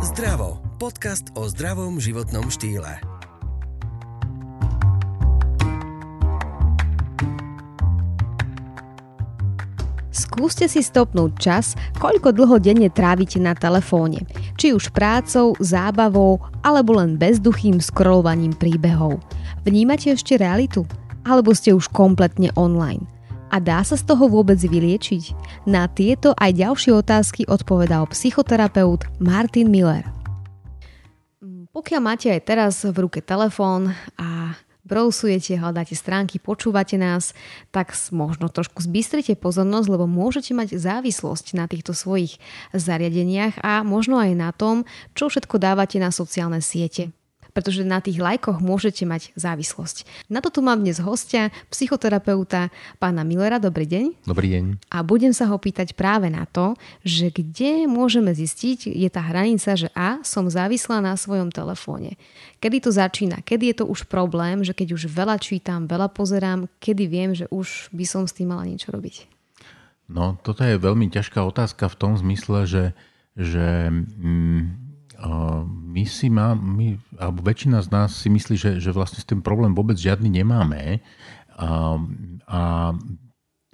Zdravo. Podcast o zdravom životnom štýle. Skúste si stopnúť čas, koľko dlho denne trávite na telefóne. Či už prácou, zábavou, alebo len bezduchým scrollovaním príbehov. Vnímate ešte realitu? Alebo ste už kompletne online? A dá sa z toho vôbec vyliečiť? Na tieto aj ďalšie otázky odpovedal psychoterapeut Martin Miller. Pokiaľ máte aj teraz v ruke telefón a browsujete, hľadáte stránky, počúvate nás, tak možno trošku zbystrite pozornosť, lebo môžete mať závislosť na týchto svojich zariadeniach a možno aj na tom, čo všetko dávate na sociálne siete pretože na tých lajkoch môžete mať závislosť. Na to tu mám dnes hostia, psychoterapeuta pána Millera. Dobrý deň. Dobrý deň. A budem sa ho pýtať práve na to, že kde môžeme zistiť, je tá hranica, že a, som závislá na svojom telefóne. Kedy to začína? Kedy je to už problém, že keď už veľa čítam, veľa pozerám, kedy viem, že už by som s tým mala niečo robiť? No, toto je veľmi ťažká otázka v tom zmysle, že, že mm, my si má, my, alebo väčšina z nás si myslí, že, že vlastne s tým problém vôbec žiadny nemáme. A, a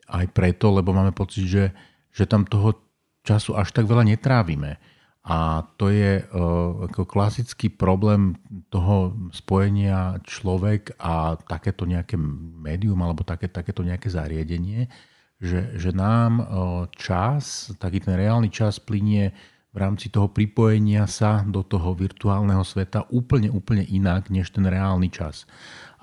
aj preto, lebo máme pocit, že, že tam toho času až tak veľa netrávime. A to je uh, ako klasický problém toho spojenia človek a takéto nejaké médium alebo také, takéto nejaké zariadenie, že, že nám uh, čas, taký ten reálny čas plinie v rámci toho pripojenia sa do toho virtuálneho sveta úplne, úplne inak než ten reálny čas.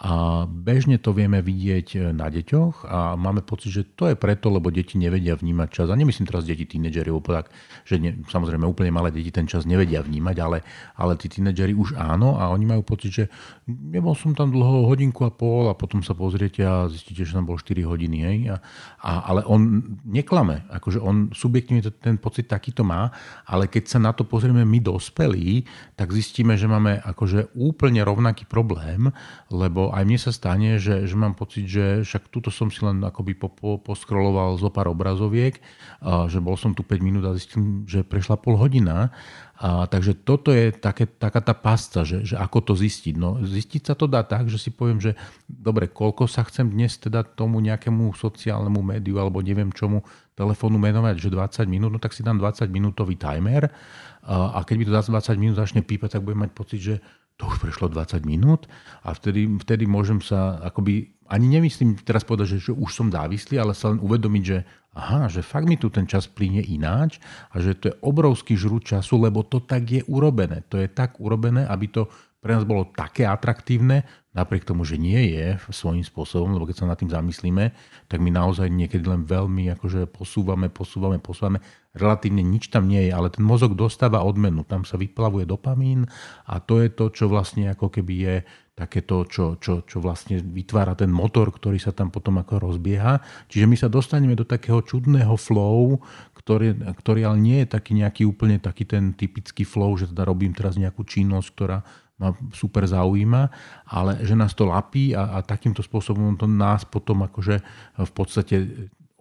A bežne to vieme vidieť e, na deťoch a máme pocit, že to je preto, lebo deti nevedia vnímať čas. A nemyslím teraz deti tínedžeri, tak, že ne, samozrejme úplne malé deti ten čas nevedia vnímať, ale, ale tí tínedžeri už áno a oni majú pocit, že nebol som tam dlho hodinku a pol a potom sa pozriete a zistíte, že tam bol 4 hodiny. Hej? A, a, ale on neklame, akože on subjektívne ten pocit takýto má, ale keď sa na to pozrieme my dospelí, tak zistíme, že máme akože úplne rovnaký problém, lebo aj mne sa stane, že, že mám pocit, že však tuto som si len akoby po, po, poskroloval zo pár obrazoviek, a že bol som tu 5 minút a zistím, že prešla pol hodina. A, takže toto je také, taká tá pasta, že, že ako to zistiť. No, zistiť sa to dá tak, že si poviem, že dobre, koľko sa chcem dnes teda tomu nejakému sociálnemu médiu alebo neviem čomu telefónu menovať, že 20 minút, no tak si dám 20 minútový timer a, keď mi to 20 minút začne pípať, tak budem mať pocit, že to už prešlo 20 minút a vtedy, vtedy môžem sa akoby, ani nemyslím teraz povedať, že, že už som závislý, ale sa len uvedomiť, že aha, že fakt mi tu ten čas plíne ináč a že to je obrovský žrút času, lebo to tak je urobené. To je tak urobené, aby to pre nás bolo také atraktívne, napriek tomu, že nie je svojím spôsobom, lebo keď sa nad tým zamyslíme, tak my naozaj niekedy len veľmi akože posúvame, posúvame, posúvame. Relatívne nič tam nie je, ale ten mozog dostáva odmenu. Tam sa vyplavuje dopamín a to je to, čo vlastne ako keby je takéto, čo, čo, čo vlastne vytvára ten motor, ktorý sa tam potom ako rozbieha. Čiže my sa dostaneme do takého čudného flow, ktorý, ktorý ale nie je taký nejaký úplne taký ten typický flow, že teda robím teraz nejakú činnosť, ktorá ma super zaujíma, ale že nás to lapí a, a takýmto spôsobom to nás potom akože v podstate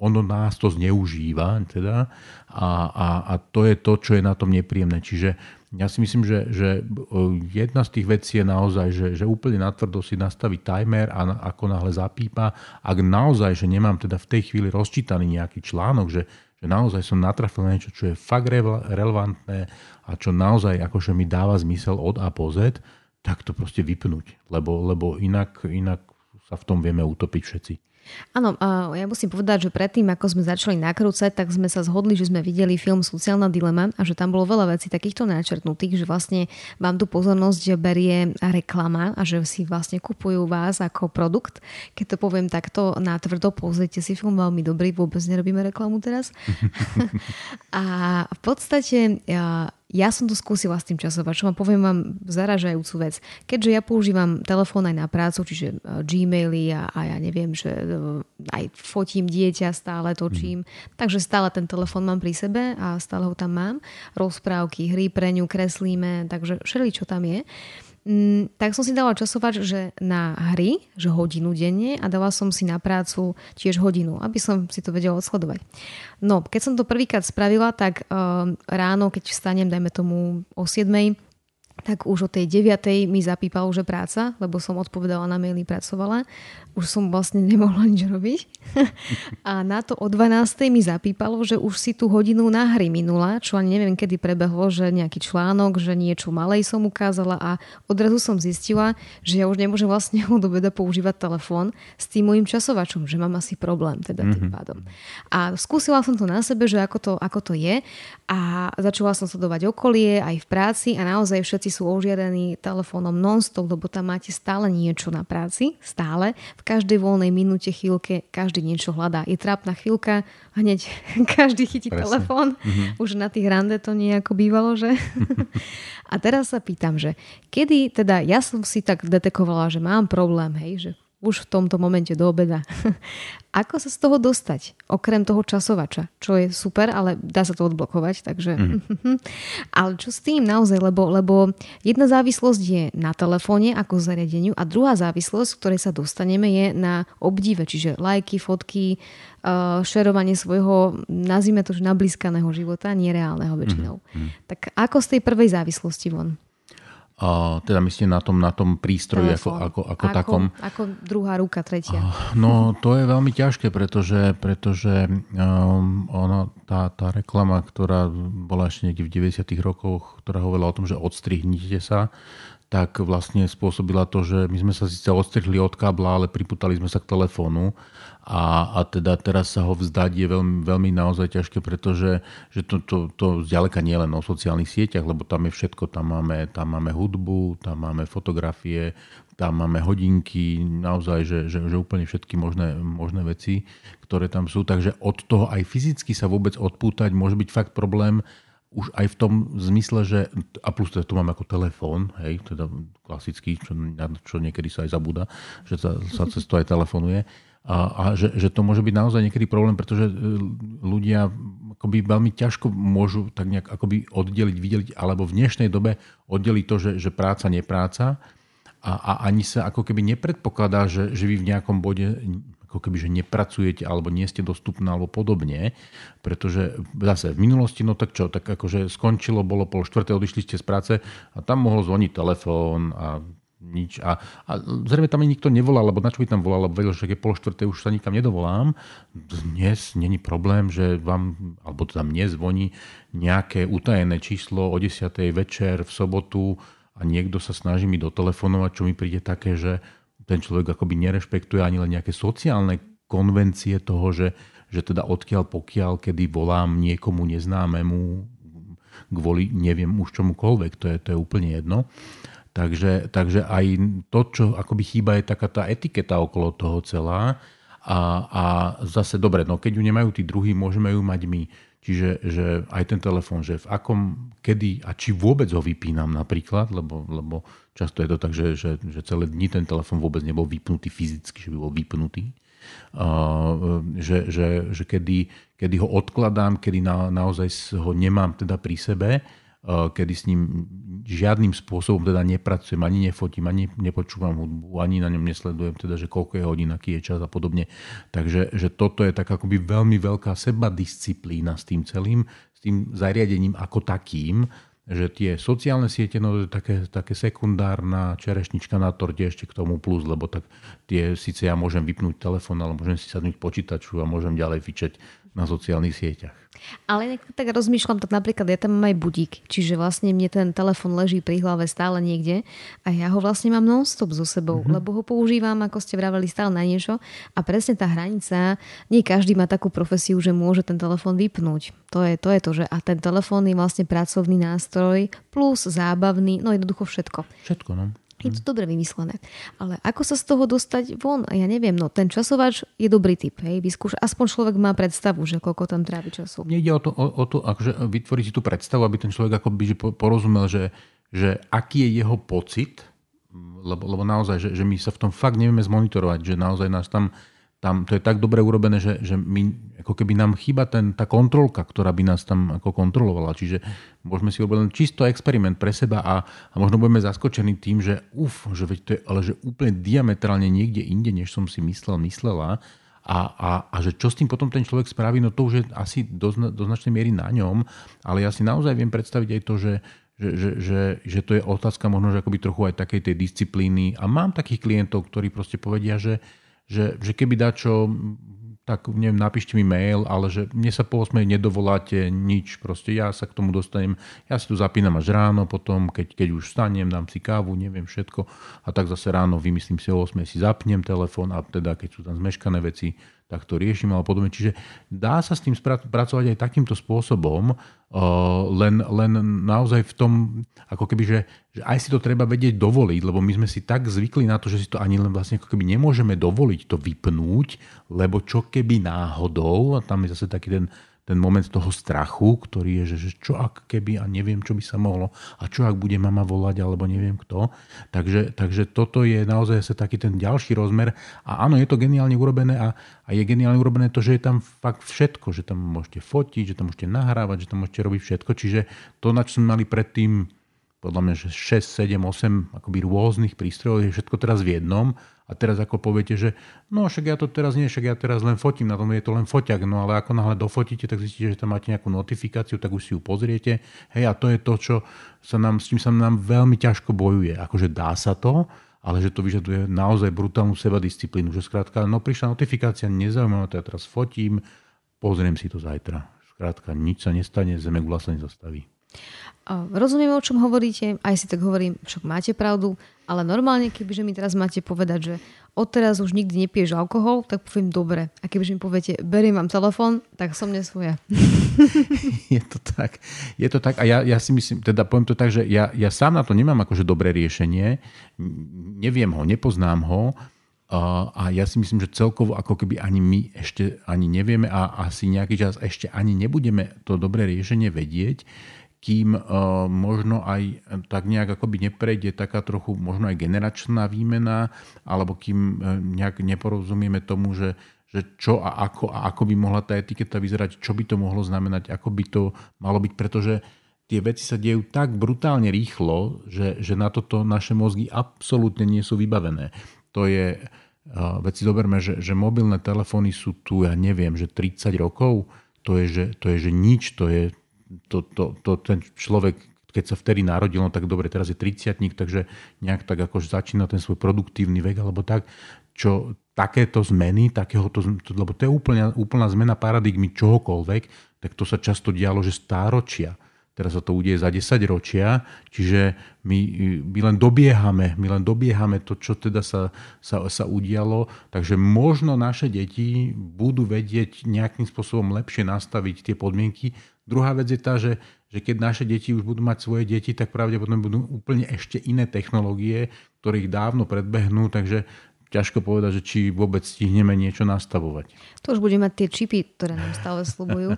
ono nás to zneužíva teda a, a, a to je to, čo je na tom nepríjemné. Čiže ja si myslím, že, že jedna z tých vecí je naozaj, že, že úplne natvrdo si nastaviť timer a ako náhle zapípa, ak naozaj, že nemám teda v tej chvíli rozčítaný nejaký článok, že, že naozaj som natrafil na niečo, čo je fakt relevantné a čo naozaj akože mi dáva zmysel od A po Z, tak to proste vypnúť, lebo, lebo inak, inak sa v tom vieme utopiť všetci. Áno, ja musím povedať, že predtým, ako sme začali nakrúcať, tak sme sa zhodli, že sme videli film Sociálna dilema a že tam bolo veľa vecí takýchto načrtnutých, že vlastne vám tu pozornosť berie reklama a že si vlastne kupujú vás ako produkt. Keď to poviem takto na tvrdo, pozrite si film veľmi dobrý, vôbec nerobíme reklamu teraz. a v podstate ja, ja som to skúsila s tým časovať, čo vám poviem vám zaražajúcu vec. Keďže ja používam telefón aj na prácu, čiže e, Gmaily a, a ja neviem, že e, aj fotím dieťa, stále točím, mm. takže stále ten telefón mám pri sebe a stále ho tam mám. Rozprávky, hry pre ňu kreslíme, takže všeli čo tam je mm, tak som si dala časovať, že na hry, že hodinu denne a dala som si na prácu tiež hodinu, aby som si to vedela odsledovať. No, keď som to prvýkrát spravila, tak uh, ráno, keď vstanem, dajme tomu o 7 tak už o tej 9. mi zapípalo, že práca, lebo som odpovedala na maily, pracovala. Už som vlastne nemohla nič robiť. a na to o 12. mi zapípalo, že už si tú hodinu na hry minula, čo ani neviem, kedy prebehlo, že nejaký článok, že niečo malej som ukázala a odrazu som zistila, že ja už nemôžem vlastne od obeda používať telefón s tým môjim časovačom, že mám asi problém teda tým mm-hmm. pádom. A skúsila som to na sebe, že ako to, ako to je a začala som sledovať okolie aj v práci a naozaj všetci sú ožiadaní telefónom non-stop, lebo tam máte stále niečo na práci, stále. V každej voľnej minúte, chvíľke, každý niečo hľadá. Je trápna chvíľka, hneď každý chytí Presne. telefón. Mm-hmm. Už na tých rande to nejako bývalo, že? a teraz sa pýtam, že kedy, teda ja som si tak detekovala, že mám problém, hej, že už v tomto momente do obeda. Ako sa z toho dostať? Okrem toho časovača, čo je super, ale dá sa to odblokovať, takže... Mm. ale čo s tým naozaj, lebo, lebo jedna závislosť je na telefóne ako zariadeniu a druhá závislosť, ktorej sa dostaneme, je na obdive, čiže lajky, fotky, uh, šerovanie svojho, nazvime to, nablískaného života, nereálneho väčšinou. Mm. Tak ako z tej prvej závislosti von? Teda myslíte na tom, na tom prístroji ako, ako, ako, ako takom. Ako druhá ruka, tretia. No to je veľmi ťažké, pretože, pretože um, ono, tá, tá reklama, ktorá bola ešte niekde v 90 rokoch, ktorá hovorila o tom, že odstrihnite sa, tak vlastne spôsobila to, že my sme sa síce odstrihli od kábla, ale priputali sme sa k telefónu a, a teda teraz sa ho vzdať je veľmi, veľmi naozaj ťažké, pretože že to, to, to zďaleka nie len o sociálnych sieťach, lebo tam je všetko, tam máme, tam máme hudbu, tam máme fotografie, tam máme hodinky, naozaj, že, že, že úplne všetky možné, možné veci, ktoré tam sú. Takže od toho aj fyzicky sa vôbec odpútať môže byť fakt problém, už aj v tom zmysle, že, a plus teda tu mám ako telefón, hej, teda klasický, čo, čo niekedy sa aj zabúda, že sa, sa cez to aj telefonuje, a, a že, že to môže byť naozaj niekedy problém, pretože e, ľudia akoby veľmi ťažko môžu tak nejak akoby oddeliť, videliť, alebo v dnešnej dobe oddeliť to, že, že práca, nepráca. A, a ani sa ako keby nepredpokladá, že, že vy v nejakom bode ako keby, že nepracujete alebo nie ste dostupná alebo podobne, pretože zase v minulosti, no tak čo, tak akože skončilo, bolo pol štvrté, odišli ste z práce a tam mohol zvoniť telefón a nič. A, a zrejme tam ani nikto nevolal, lebo na čo by tam volal, lebo vedel, že keď pol štvrté, už sa nikam nedovolám. Dnes není problém, že vám, alebo teda mne zvoní nejaké utajené číslo o 10. večer v sobotu a niekto sa snaží mi dotelefonovať, čo mi príde také, že ten človek akoby nerešpektuje ani len nejaké sociálne konvencie toho, že, že teda odkiaľ pokiaľ, kedy volám niekomu neznámemu kvôli neviem už čomukoľvek, to je, to je úplne jedno. Takže, takže aj to, čo akoby chýba, je taká tá etiketa okolo toho celá. A, a zase dobre, no keď ju nemajú tí druhí, môžeme ju mať my. Čiže že aj ten telefón, že v akom, kedy a či vôbec ho vypínam napríklad, lebo, lebo často je to tak, že, že, že celé dni ten telefón vôbec nebol vypnutý fyzicky, že by bol vypnutý. Uh, že, že, že kedy, kedy ho odkladám, kedy na, naozaj ho nemám teda pri sebe kedy s ním žiadnym spôsobom teda nepracujem, ani nefotím, ani nepočúvam hudbu, ani na ňom nesledujem teda, že koľko je hodín, aký je čas a podobne. Takže že toto je tak akoby veľmi veľká seba disciplína s tým celým, s tým zariadením ako takým, že tie sociálne siete, no to je také, také sekundárna čerešnička na torte ešte k tomu plus, lebo tak tie, síce ja môžem vypnúť telefón, ale môžem si sadnúť počítaču a môžem ďalej fičať na sociálnych sieťach. Ale tak rozmýšľam, tak napríklad ja tam mám aj budík, čiže vlastne mne ten telefon leží pri hlave stále niekde a ja ho vlastne mám non-stop so sebou, mm-hmm. lebo ho používam, ako ste vraveli, stále na niečo a presne tá hranica, nie každý má takú profesiu, že môže ten telefon vypnúť. To je, to je to, že a ten telefón je vlastne pracovný nástroj plus zábavný, no jednoducho všetko. Všetko, no. Je to dobre vymyslené. Ale ako sa z toho dostať von? Ja neviem, no ten časovač je dobrý typ. Hej? Vyskúš, aspoň človek má predstavu, že koľko tam trávi času. Nejde o to, o, o to akože vytvoriť si tú predstavu, aby ten človek by že porozumel, že, že aký je jeho pocit, lebo, lebo naozaj, že, že my sa v tom fakt nevieme zmonitorovať, že naozaj nás tam tam to je tak dobre urobené, že, že my, ako keby nám chýba ten, tá kontrolka, ktorá by nás tam ako kontrolovala. Čiže môžeme si urobiť len čisto experiment pre seba a, a možno budeme zaskočení tým, že uf, že veď to je ale že úplne diametrálne niekde inde, než som si myslel, myslela. A, a, a že čo s tým potom ten človek spraví, no to už je asi do, do značnej miery na ňom, ale ja si naozaj viem predstaviť aj to, že, že, že, že, že to je otázka možno, že akoby trochu aj takej tej disciplíny. A mám takých klientov, ktorí proste povedia, že, že, že keby dá čo, tak neviem, napíšte mi mail, ale že mne sa po 8 nedovoláte nič, proste ja sa k tomu dostanem, ja si tu zapínam až ráno, potom keď, keď už stanem, dám si kávu, neviem všetko a tak zase ráno vymyslím si o 8 si zapnem telefón a teda keď sú tam zmeškané veci, tak to riešim ale podobne. Čiže dá sa s tým pracovať aj takýmto spôsobom, len, len naozaj v tom, ako keby, že, že aj si to treba vedieť dovoliť, lebo my sme si tak zvykli na to, že si to ani len vlastne ako keby nemôžeme dovoliť to vypnúť, lebo čo keby náhodou, a tam je zase taký ten ten moment toho strachu, ktorý je, že, že čo ak keby a neviem, čo by sa mohlo a čo ak bude mama volať alebo neviem kto. Takže, takže toto je naozaj sa taký ten ďalší rozmer a áno, je to geniálne urobené a, a je geniálne urobené to, že je tam fakt všetko, že tam môžete fotiť, že tam môžete nahrávať, že tam môžete robiť všetko. Čiže to, na čo sme mali predtým podľa mňa, že 6, 7, 8 akoby rôznych prístrojov, je všetko teraz v jednom a teraz ako poviete, že no však ja to teraz nie, však ja teraz len fotím, na tom je to len foťak, no ale ako náhle dofotíte, tak zistíte, že tam máte nejakú notifikáciu, tak už si ju pozriete. Hej, a to je to, čo sa nám, s čím sa nám veľmi ťažko bojuje. Akože dá sa to, ale že to vyžaduje naozaj brutálnu sebadisciplínu. Že skrátka, no prišla notifikácia, nezaujímavé, to ja teraz fotím, pozriem si to zajtra. Skrátka, nič sa nestane, zemegula sa nezastaví. Rozumiem, o čom hovoríte, aj si tak hovorím, však máte pravdu, ale normálne, kebyže mi teraz máte povedať, že odteraz už nikdy nepiješ alkohol, tak poviem dobre. A kebyže mi poviete, beriem vám telefón, tak som nesvoja. Je to tak. Je to tak a ja, ja si myslím, teda poviem to tak, že ja, ja sám na to nemám akože dobré riešenie, neviem ho, nepoznám ho, a ja si myslím, že celkovo ako keby ani my ešte ani nevieme a asi nejaký čas ešte ani nebudeme to dobré riešenie vedieť kým uh, možno aj tak nejak akoby neprejde taká trochu možno aj generačná výmena, alebo kým uh, nejak neporozumieme tomu, že, že čo a ako a ako by mohla tá etiketa vyzerať, čo by to mohlo znamenať, ako by to malo byť, pretože tie veci sa dejú tak brutálne rýchlo, že, že na toto naše mozgy absolútne nie sú vybavené. To je, veď si zoberme, že, že mobilné telefóny sú tu, ja neviem, že 30 rokov, to je, že, to je, že nič, to je, to, to, to, ten človek, keď sa vtedy narodil, no tak dobre, teraz je 30 takže nejak tak ako začína ten svoj produktívny vek alebo tak, čo takéto zmeny, takéhoto, lebo to je úplná, úplná zmena paradigmy čohokoľvek, tak to sa často dialo, že stáročia. Teraz sa to udeje za 10 ročia, čiže my, my len dobiehame, my len dobiehame to, čo teda sa, sa, sa udialo, takže možno naše deti budú vedieť nejakým spôsobom lepšie nastaviť tie podmienky, Druhá vec je tá, že, že keď naše deti už budú mať svoje deti, tak pravdepodobne budú úplne ešte iné technológie, ktoré ich dávno predbehnú, takže ťažko povedať, že či vôbec stihneme niečo nastavovať. To už bude mať tie čipy, ktoré nám stále slubujú.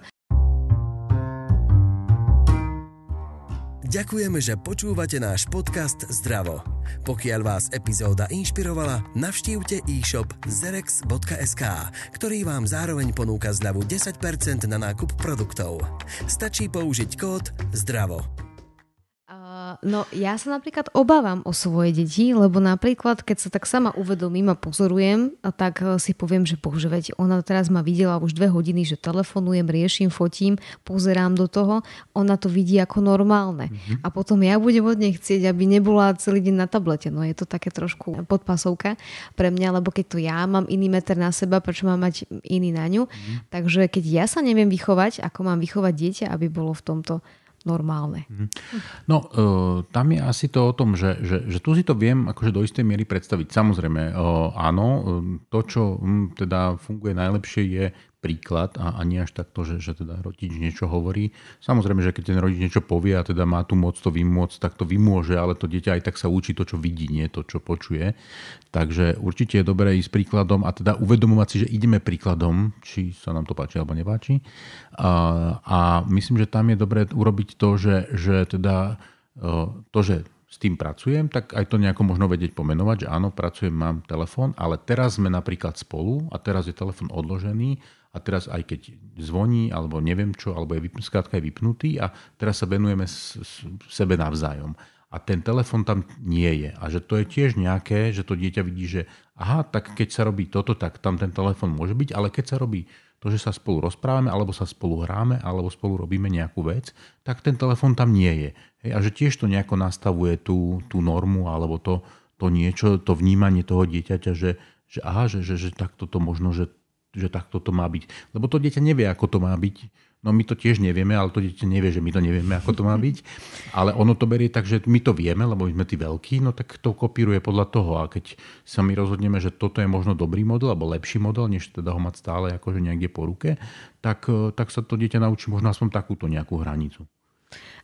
Ďakujeme, že počúvate náš podcast Zdravo. Pokiaľ vás epizóda inšpirovala, navštívte e-shop zerex.sk, ktorý vám zároveň ponúka zľavu 10% na nákup produktov. Stačí použiť kód ZDRAVO. No ja sa napríklad obávam o svoje deti, lebo napríklad, keď sa tak sama uvedomím a pozorujem, a tak eh, si poviem, že bože, veď ona teraz ma videla už dve hodiny, že telefonujem, riešim, fotím, pozerám do toho, ona to vidí ako normálne. Mm-hmm. A potom ja budem od nej chcieť, aby nebola celý deň na tablete. No je to také trošku podpasovka pre mňa, lebo keď to ja mám iný meter na seba, prečo mám mať iný na ňu. Mm-hmm. Takže keď ja sa neviem vychovať, ako mám vychovať dieťa, aby bolo v tomto normálne. Mhm. No, e, tam je asi to o tom, že, že, že tu si to viem akože do istej miery predstaviť. Samozrejme, e, áno, e, to, čo hm, teda funguje najlepšie, je príklad a, a nie až takto, že, že teda rodič niečo hovorí. Samozrejme, že keď ten rodič niečo povie a teda má tu moc to vymôcť, tak to vymôže, ale to dieťa aj tak sa učí to, čo vidí, nie to, čo počuje. Takže určite je dobré ísť príkladom a teda uvedomovať si, že ideme príkladom, či sa nám to páči alebo nepáči. A, a myslím, že tam je dobré urobiť to, že, že teda to, že s tým pracujem, tak aj to nejako možno vedieť pomenovať, že áno, pracujem, mám telefón, ale teraz sme napríklad spolu a teraz je telefón odložený a teraz aj keď zvoní, alebo neviem čo, alebo je, skrátka je vypnutý a teraz sa venujeme s, s, sebe navzájom. A ten telefón tam nie je. A že to je tiež nejaké, že to dieťa vidí, že aha, tak keď sa robí toto, tak tam ten telefón môže byť, ale keď sa robí to, že sa spolu rozprávame, alebo sa spolu hráme, alebo spolu robíme nejakú vec, tak ten telefón tam nie je. Hej, a že tiež to nejako nastavuje tú, tú normu, alebo to, to niečo, to vnímanie toho dieťaťa, že, že aha, že, že, že takto to možno, že, že takto to má byť. Lebo to dieťa nevie, ako to má byť No my to tiež nevieme, ale to dieťa nevie, že my to nevieme, ako to má byť. Ale ono to berie tak, že my to vieme, lebo my sme tí veľkí, no tak to kopíruje podľa toho. A keď sa my rozhodneme, že toto je možno dobrý model, alebo lepší model, než teda ho mať stále akože niekde po ruke, tak, eh, tak sa to dieťa naučí možno aspoň takúto nejakú hranicu.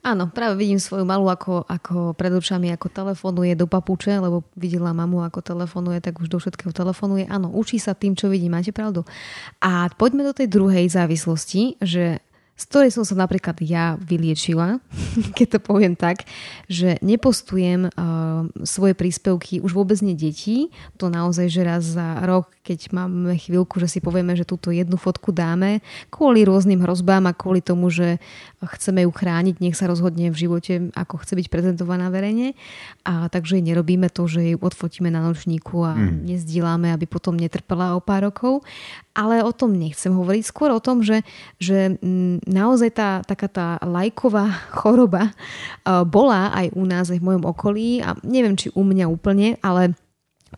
Áno, práve vidím svoju malú, ako, ako pred očami, ako telefonuje do papuče, lebo videla mamu, ako telefonuje, tak už do všetkého telefonuje. Áno, učí sa tým, čo vidí, máte pravdu. A poďme do tej druhej závislosti, že z ktorej som sa napríklad ja vyliečila, keď to poviem tak, že nepostujem uh, svoje príspevky už vôbec nie detí. To naozaj, že raz za rok, keď máme chvíľku, že si povieme, že túto jednu fotku dáme kvôli rôznym hrozbám a kvôli tomu, že chceme ju chrániť, nech sa rozhodne v živote, ako chce byť prezentovaná verejne. A takže jej nerobíme to, že ju odfotíme na nočníku a mm. nezdieláme, aby potom netrpela o pár rokov. Ale o tom nechcem hovoriť. Skôr o tom, že, že mm, naozaj tá, taká tá lajková choroba bola aj u nás, aj v mojom okolí a neviem, či u mňa úplne, ale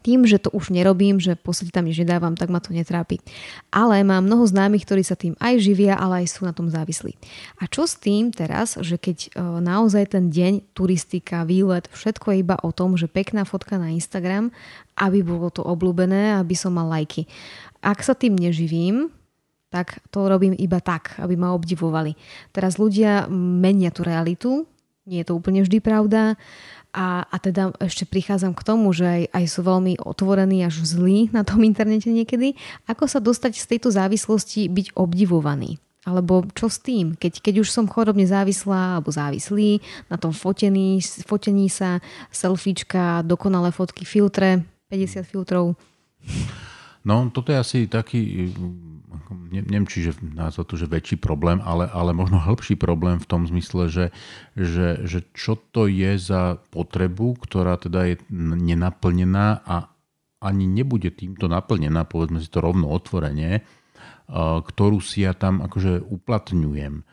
tým, že to už nerobím, že v podstate tam nič nedávam, tak ma to netrápi. Ale mám mnoho známych, ktorí sa tým aj živia, ale aj sú na tom závislí. A čo s tým teraz, že keď e, naozaj ten deň, turistika, výlet, všetko je iba o tom, že pekná fotka na Instagram, aby bolo to obľúbené, aby som mal lajky. Ak sa tým neživím, tak to robím iba tak, aby ma obdivovali. Teraz ľudia menia tú realitu, nie je to úplne vždy pravda a, a teda ešte prichádzam k tomu, že aj, aj sú veľmi otvorení až zlí na tom internete niekedy. Ako sa dostať z tejto závislosti byť obdivovaný? Alebo čo s tým, keď, keď už som chorobne závislá alebo závislý na tom fotení, fotení sa, selfiečka, dokonalé fotky, filtre, 50 filtrov? No, toto je asi taký neviem, či že nazvať to, že väčší problém, ale, ale možno hĺbší problém v tom zmysle, že, že, že čo to je za potrebu, ktorá teda je nenaplnená a ani nebude týmto naplnená, povedzme si to rovno otvorene, ktorú si ja tam akože uplatňujem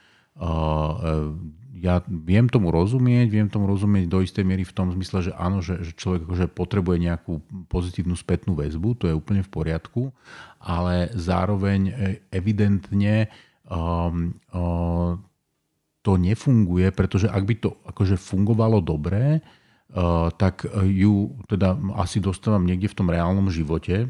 ja viem tomu rozumieť, viem tomu rozumieť do istej miery v tom zmysle, že áno, že, že človek akože potrebuje nejakú pozitívnu spätnú väzbu, to je úplne v poriadku, ale zároveň e, evidentne um, um, to nefunguje, pretože ak by to akože fungovalo dobre, uh, tak ju teda asi dostávam niekde v tom reálnom živote,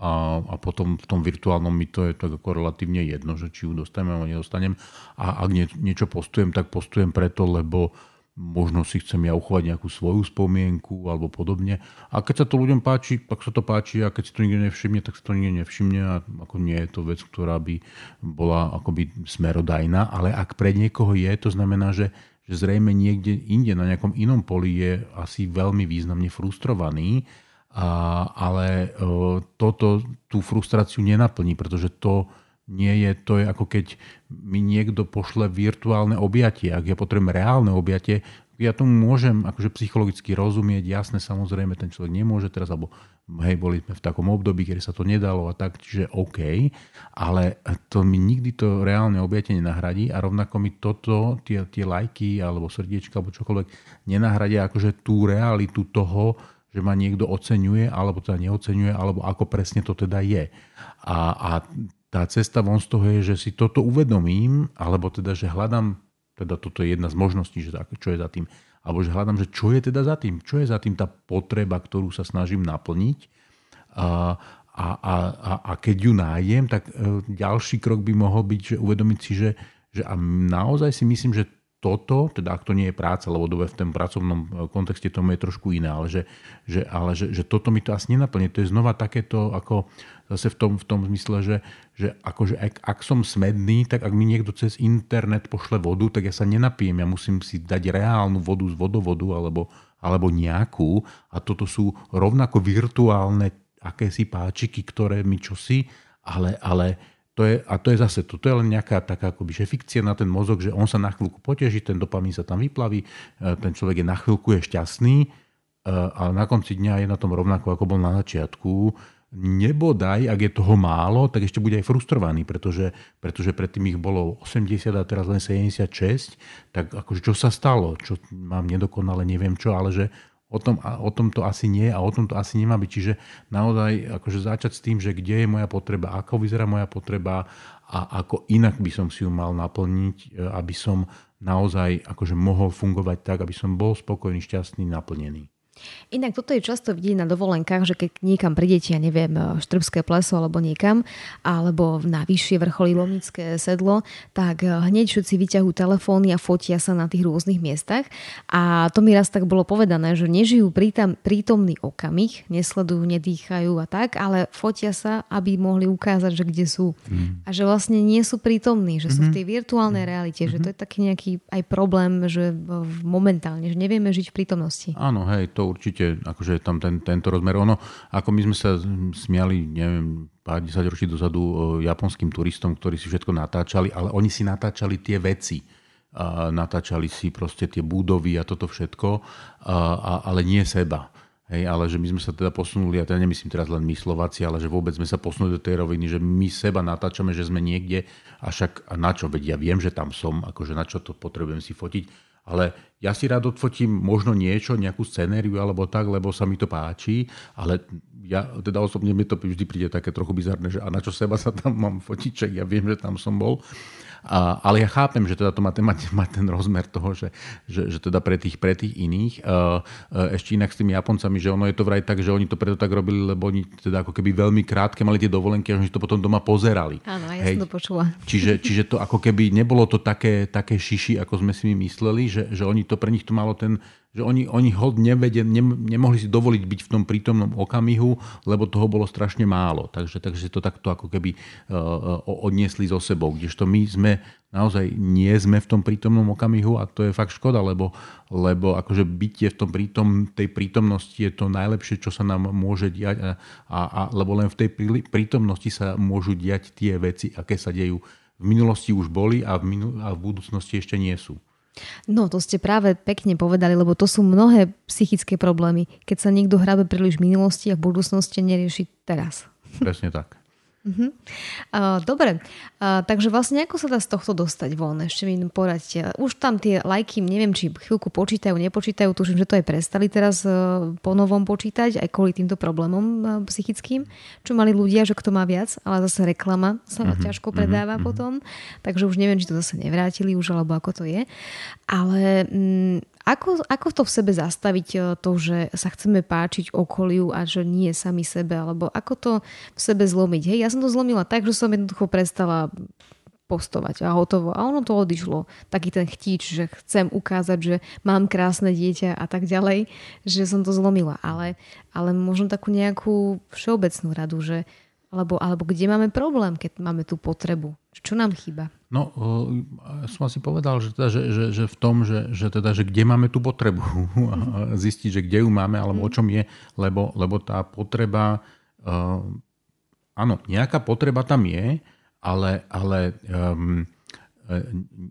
a, a potom v tom virtuálnom mi to je tak ako relatívne jedno, že či ju dostanem alebo nedostanem. A ak nie, niečo postujem, tak postujem preto, lebo možno si chcem ja uchovať nejakú svoju spomienku alebo podobne. A keď sa to ľuďom páči, tak sa to páči a keď si to nikto nevšimne, tak sa to nikto nevšimne a ako nie je to vec, ktorá by bola akoby smerodajná, ale ak pre niekoho je, to znamená, že, že zrejme niekde inde, na nejakom inom poli je asi veľmi významne frustrovaný a, ale toto tú frustráciu nenaplní, pretože to nie je, to je ako keď mi niekto pošle virtuálne objatie. Ak ja potrebujem reálne objatie, ja tomu môžem akože psychologicky rozumieť, jasne samozrejme ten človek nemôže teraz, alebo hej, boli sme v takom období, kedy sa to nedalo a tak, čiže OK, ale to mi nikdy to reálne objatie nenahradí a rovnako mi toto, tie, tie lajky alebo srdiečka alebo čokoľvek nenahradia akože tú realitu toho, že ma niekto oceňuje, alebo teda neoceňuje, alebo ako presne to teda je. A, a tá cesta von z toho je, že si toto uvedomím, alebo teda, že hľadám, teda toto je jedna z možností, že čo je za tým, alebo že hľadám, že čo je teda za tým, čo je za tým tá potreba, ktorú sa snažím naplniť. A, a, a, a, a keď ju nájem, tak e, ďalší krok by mohol byť, že uvedomiť si, že, že a naozaj si myslím, že toto, teda ak to nie je práca, lebo dobe v tom pracovnom e, kontexte tomu je trošku iné, ale že, že, ale že, že toto mi to asi nenaplní. To je znova takéto, ako zase v tom, v tom zmysle, že, že akože ak, ak som smedný, tak ak mi niekto cez internet pošle vodu, tak ja sa nenapijem. Ja musím si dať reálnu vodu z vodovodu alebo, alebo nejakú. A toto sú rovnako virtuálne akési páčiky, ktoré mi čosi, ale, ale to je, a to je zase, to, to je len nejaká taká akoby, že fikcia na ten mozog, že on sa na chvíľku poteží, ten dopamín sa tam vyplaví, e, ten človek je na chvíľku je šťastný, ale na konci dňa je na tom rovnako, ako bol na začiatku. Nebodaj, ak je toho málo, tak ešte bude aj frustrovaný, pretože, pretože predtým ich bolo 80 a teraz len 76, tak akože čo sa stalo, čo mám nedokonale, neviem čo, ale že O tom, o tom to asi nie a o tom to asi nemá byť. Čiže naozaj akože začať s tým, že kde je moja potreba, ako vyzerá moja potreba a ako inak by som si ju mal naplniť, e, aby som naozaj akože mohol fungovať tak, aby som bol spokojný, šťastný, naplnený. Inak toto je často vidieť na dovolenkách, že keď niekam prídete, ja neviem, Štrbské pleso alebo niekam, alebo na vyššie vrcholy Lomnické sedlo, tak e, hneď všetci vyťahujú telefóny a fotia sa na tých rôznych miestach. A to mi raz tak bolo povedané, že nežijú prítam, prítomný okamih, nesledujú, nedýchajú a tak, ale fotia sa, aby mohli ukázať, že kde sú. Mm. A že vlastne nie sú prítomní, že sú mm-hmm. v mhm. tej virtuálnej mhm. realite, mm-hmm. že to je taký nejaký aj problém, že momentálne, že nevieme žiť v prítomnosti. Áno, hej, to určite akože tam ten, tento rozmer. Ono, ako my sme sa smiali, neviem, pár desať ročí dozadu japonským turistom, ktorí si všetko natáčali, ale oni si natáčali tie veci. A natáčali si proste tie budovy a toto všetko, a, a, ale nie seba. Hej, ale že my sme sa teda posunuli, a teda nemyslím teraz len my Slováci, ale že vôbec sme sa posunuli do tej roviny, že my seba natáčame, že sme niekde, a však a na čo, veď ja viem, že tam som, akože na čo to potrebujem si fotiť, ale ja si rád odfotím možno niečo, nejakú scenériu alebo tak, lebo sa mi to páči, ale ja teda osobne mi to vždy príde také trochu bizarné, že a na čo seba sa tam mám fotiť, že ja viem, že tam som bol. A, ale ja chápem, že teda to má, má, má ten rozmer toho, že, že, že teda pre tých, pre tých iných. Uh, uh, ešte inak s tými Japoncami, že ono je to vraj tak, že oni to preto tak robili, lebo oni teda ako keby veľmi krátke mali tie dovolenky a oni to potom doma pozerali. Áno, ja Hej. som to počula. Čiže, čiže to ako keby nebolo to také, také šiši, ako sme si my mysleli, že, že oni to pre nich to malo ten že oni, oni hold nevede, ne, nemohli si dovoliť byť v tom prítomnom okamihu, lebo toho bolo strašne málo. Takže, takže to takto ako keby uh, odniesli so sebou. Kdežto my sme naozaj nie sme v tom prítomnom okamihu a to je fakt škoda, lebo, lebo akože bytie v tom prítom, tej prítomnosti je to najlepšie, čo sa nám môže diať a, a, a lebo len v tej prítomnosti sa môžu diať tie veci, aké sa dejú. V minulosti už boli a v, minu- a v budúcnosti ešte nie sú. No, to ste práve pekne povedali, lebo to sú mnohé psychické problémy, keď sa niekto hrabe príliš v minulosti a v budúcnosti nerieši teraz. Presne tak. Uh-huh. Uh, dobre, uh, takže vlastne ako sa dá z tohto dostať von? Ešte mi poradte. Už tam tie lajky, neviem, či chvíľku počítajú, nepočítajú, tuším, že to aj prestali teraz uh, po novom počítať, aj kvôli týmto problémom uh, psychickým, čo mali ľudia, že kto má viac, ale zase reklama sa uh-huh. ťažko predáva uh-huh. potom, takže už neviem, či to zase nevrátili už, alebo ako to je. Ale mm, ako, ako to v sebe zastaviť e, to, že sa chceme páčiť okoliu a že nie sami sebe, alebo ako to v sebe zlomiť? Hej, ja som to zlomila tak, že som jednoducho prestala postovať a hotovo. A ono to odišlo. Taký ten chtíč, že chcem ukázať, že mám krásne dieťa a tak ďalej, že som to zlomila. Ale, ale možno takú nejakú všeobecnú radu, že alebo, alebo kde máme problém, keď máme tú potrebu? Čo nám chýba? No, ja som asi povedal, že, teda, že, že, že v tom, že, že, teda, že kde máme tú potrebu zistiť, že kde ju máme, alebo o čom je, lebo, lebo tá potreba, uh, áno, nejaká potreba tam je, ale, ale um,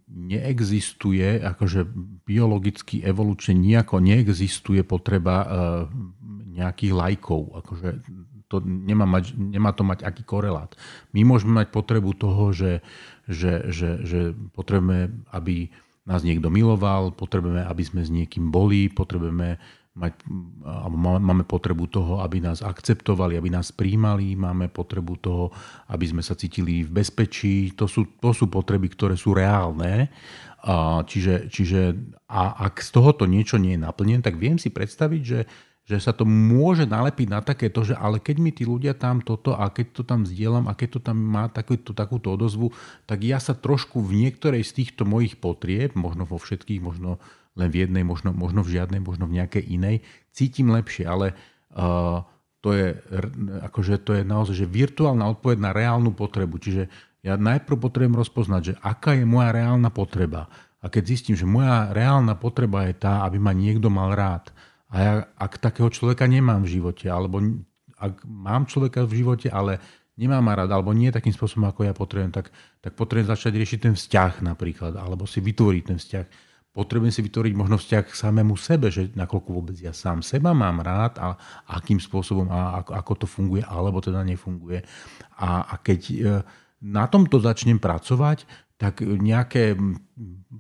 neexistuje, akože biologicky, evolučne nejako neexistuje potreba uh, nejakých lajkov. Akože to nemá, mať, nemá to mať aký korelát. My môžeme mať potrebu toho, že, že, že, že potrebujeme, aby nás niekto miloval, potrebujeme, aby sme s niekým boli, potrebujeme mať, máme potrebu toho, aby nás akceptovali, aby nás príjmali, máme potrebu toho, aby sme sa cítili v bezpečí. To sú, to sú potreby, ktoré sú reálne. Čiže, čiže a ak z tohoto niečo nie je naplnené, tak viem si predstaviť, že, že sa to môže nalepiť na takéto, že ale keď mi tí ľudia tam toto a keď to tam zdieľam a keď to tam má takúto, takúto odozvu, tak ja sa trošku v niektorej z týchto mojich potrieb, možno vo všetkých, možno len v jednej, možno, možno v žiadnej, možno v nejakej inej, cítim lepšie, ale uh, to je, akože to je naozaj že virtuálna odpoveď na reálnu potrebu. Čiže ja najprv potrebujem rozpoznať, že aká je moja reálna potreba. A keď zistím, že moja reálna potreba je tá, aby ma niekto mal rád, a ja, ak takého človeka nemám v živote, alebo ak mám človeka v živote, ale nemám ma rád, alebo nie takým spôsobom, ako ja potrebujem, tak, tak potrebujem začať riešiť ten vzťah napríklad, alebo si vytvoriť ten vzťah. Potrebujem si vytvoriť možno vzťah k samému sebe, že nakoľko vôbec ja sám seba mám rád a akým spôsobom a ako, ako to funguje, alebo teda nefunguje. A, a keď e, na tomto začnem pracovať, tak nejaké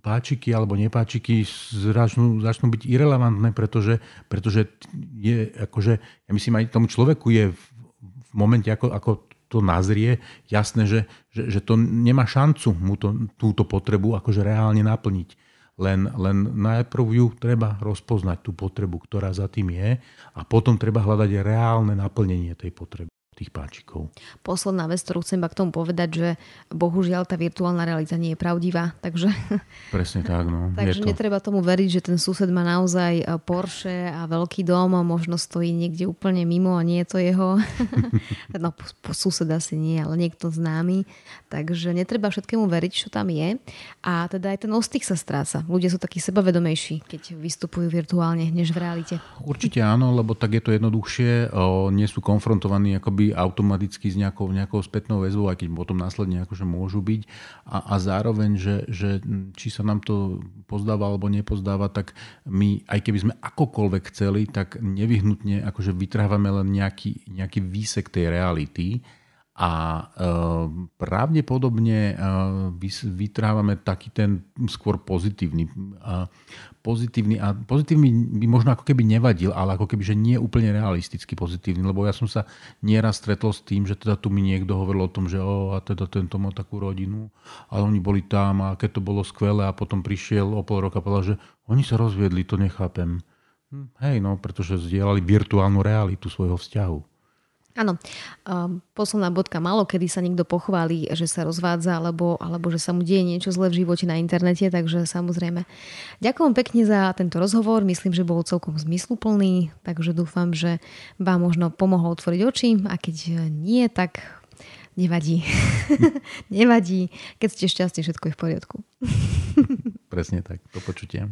páčiky alebo nepáčiky začnú, začnú byť irrelevantné, pretože, pretože je, akože, ja myslím, aj tomu človeku je v, v momente, ako, ako to nazrie, jasné, že, že, že to nemá šancu mu to, túto potrebu akože reálne naplniť. Len, len najprv ju treba rozpoznať, tú potrebu, ktorá za tým je a potom treba hľadať reálne naplnenie tej potreby tých páčikov. Posledná vec, ktorú chcem k tomu povedať, že bohužiaľ tá virtuálna realita nie je pravdivá, takže... Presne tak, no. takže netreba tomu veriť, že ten sused má naozaj e, Porsche a veľký dom a možno stojí niekde úplne mimo a nie je to jeho. no, sused asi nie, ale niekto známy. Takže netreba všetkému veriť, čo tam je. A teda aj ten ostyk sa stráca. Ľudia sú takí sebavedomejší, keď vystupujú virtuálne, než v realite. Určite áno, lebo tak je to jednoduchšie. O, nie sú konfrontovaní akoby automaticky s nejakou, nejakou spätnou väzbou, aj keď potom následne akože môžu byť. A, a zároveň, že, že či sa nám to pozdáva alebo nepozdáva, tak my, aj keby sme akokoľvek chceli, tak nevyhnutne akože vytrhávame len nejaký, nejaký výsek tej reality a e, pravdepodobne e, vytrávame taký ten skôr pozitívny. A pozitívny, a pozitívny by možno ako keby nevadil, ale ako keby, že nie úplne realisticky pozitívny, lebo ja som sa nieraz stretol s tým, že teda tu mi niekto hovoril o tom, že o, a teda tento mal takú rodinu a oni boli tam a keď to bolo skvelé a potom prišiel o pol roka a povedal, že oni sa rozviedli, to nechápem. Hm, hej, no, pretože zdieľali virtuálnu realitu svojho vzťahu. Áno, um, posledná bodka, malo kedy sa niekto pochváli, že sa rozvádza alebo, alebo že sa mu deje niečo zlé v živote na internete, takže samozrejme. Ďakujem pekne za tento rozhovor, myslím, že bol celkom zmysluplný, takže dúfam, že vám možno pomohol otvoriť oči a keď nie, tak nevadí. nevadí, keď ste šťastní, všetko je v poriadku. Presne tak, to počutie.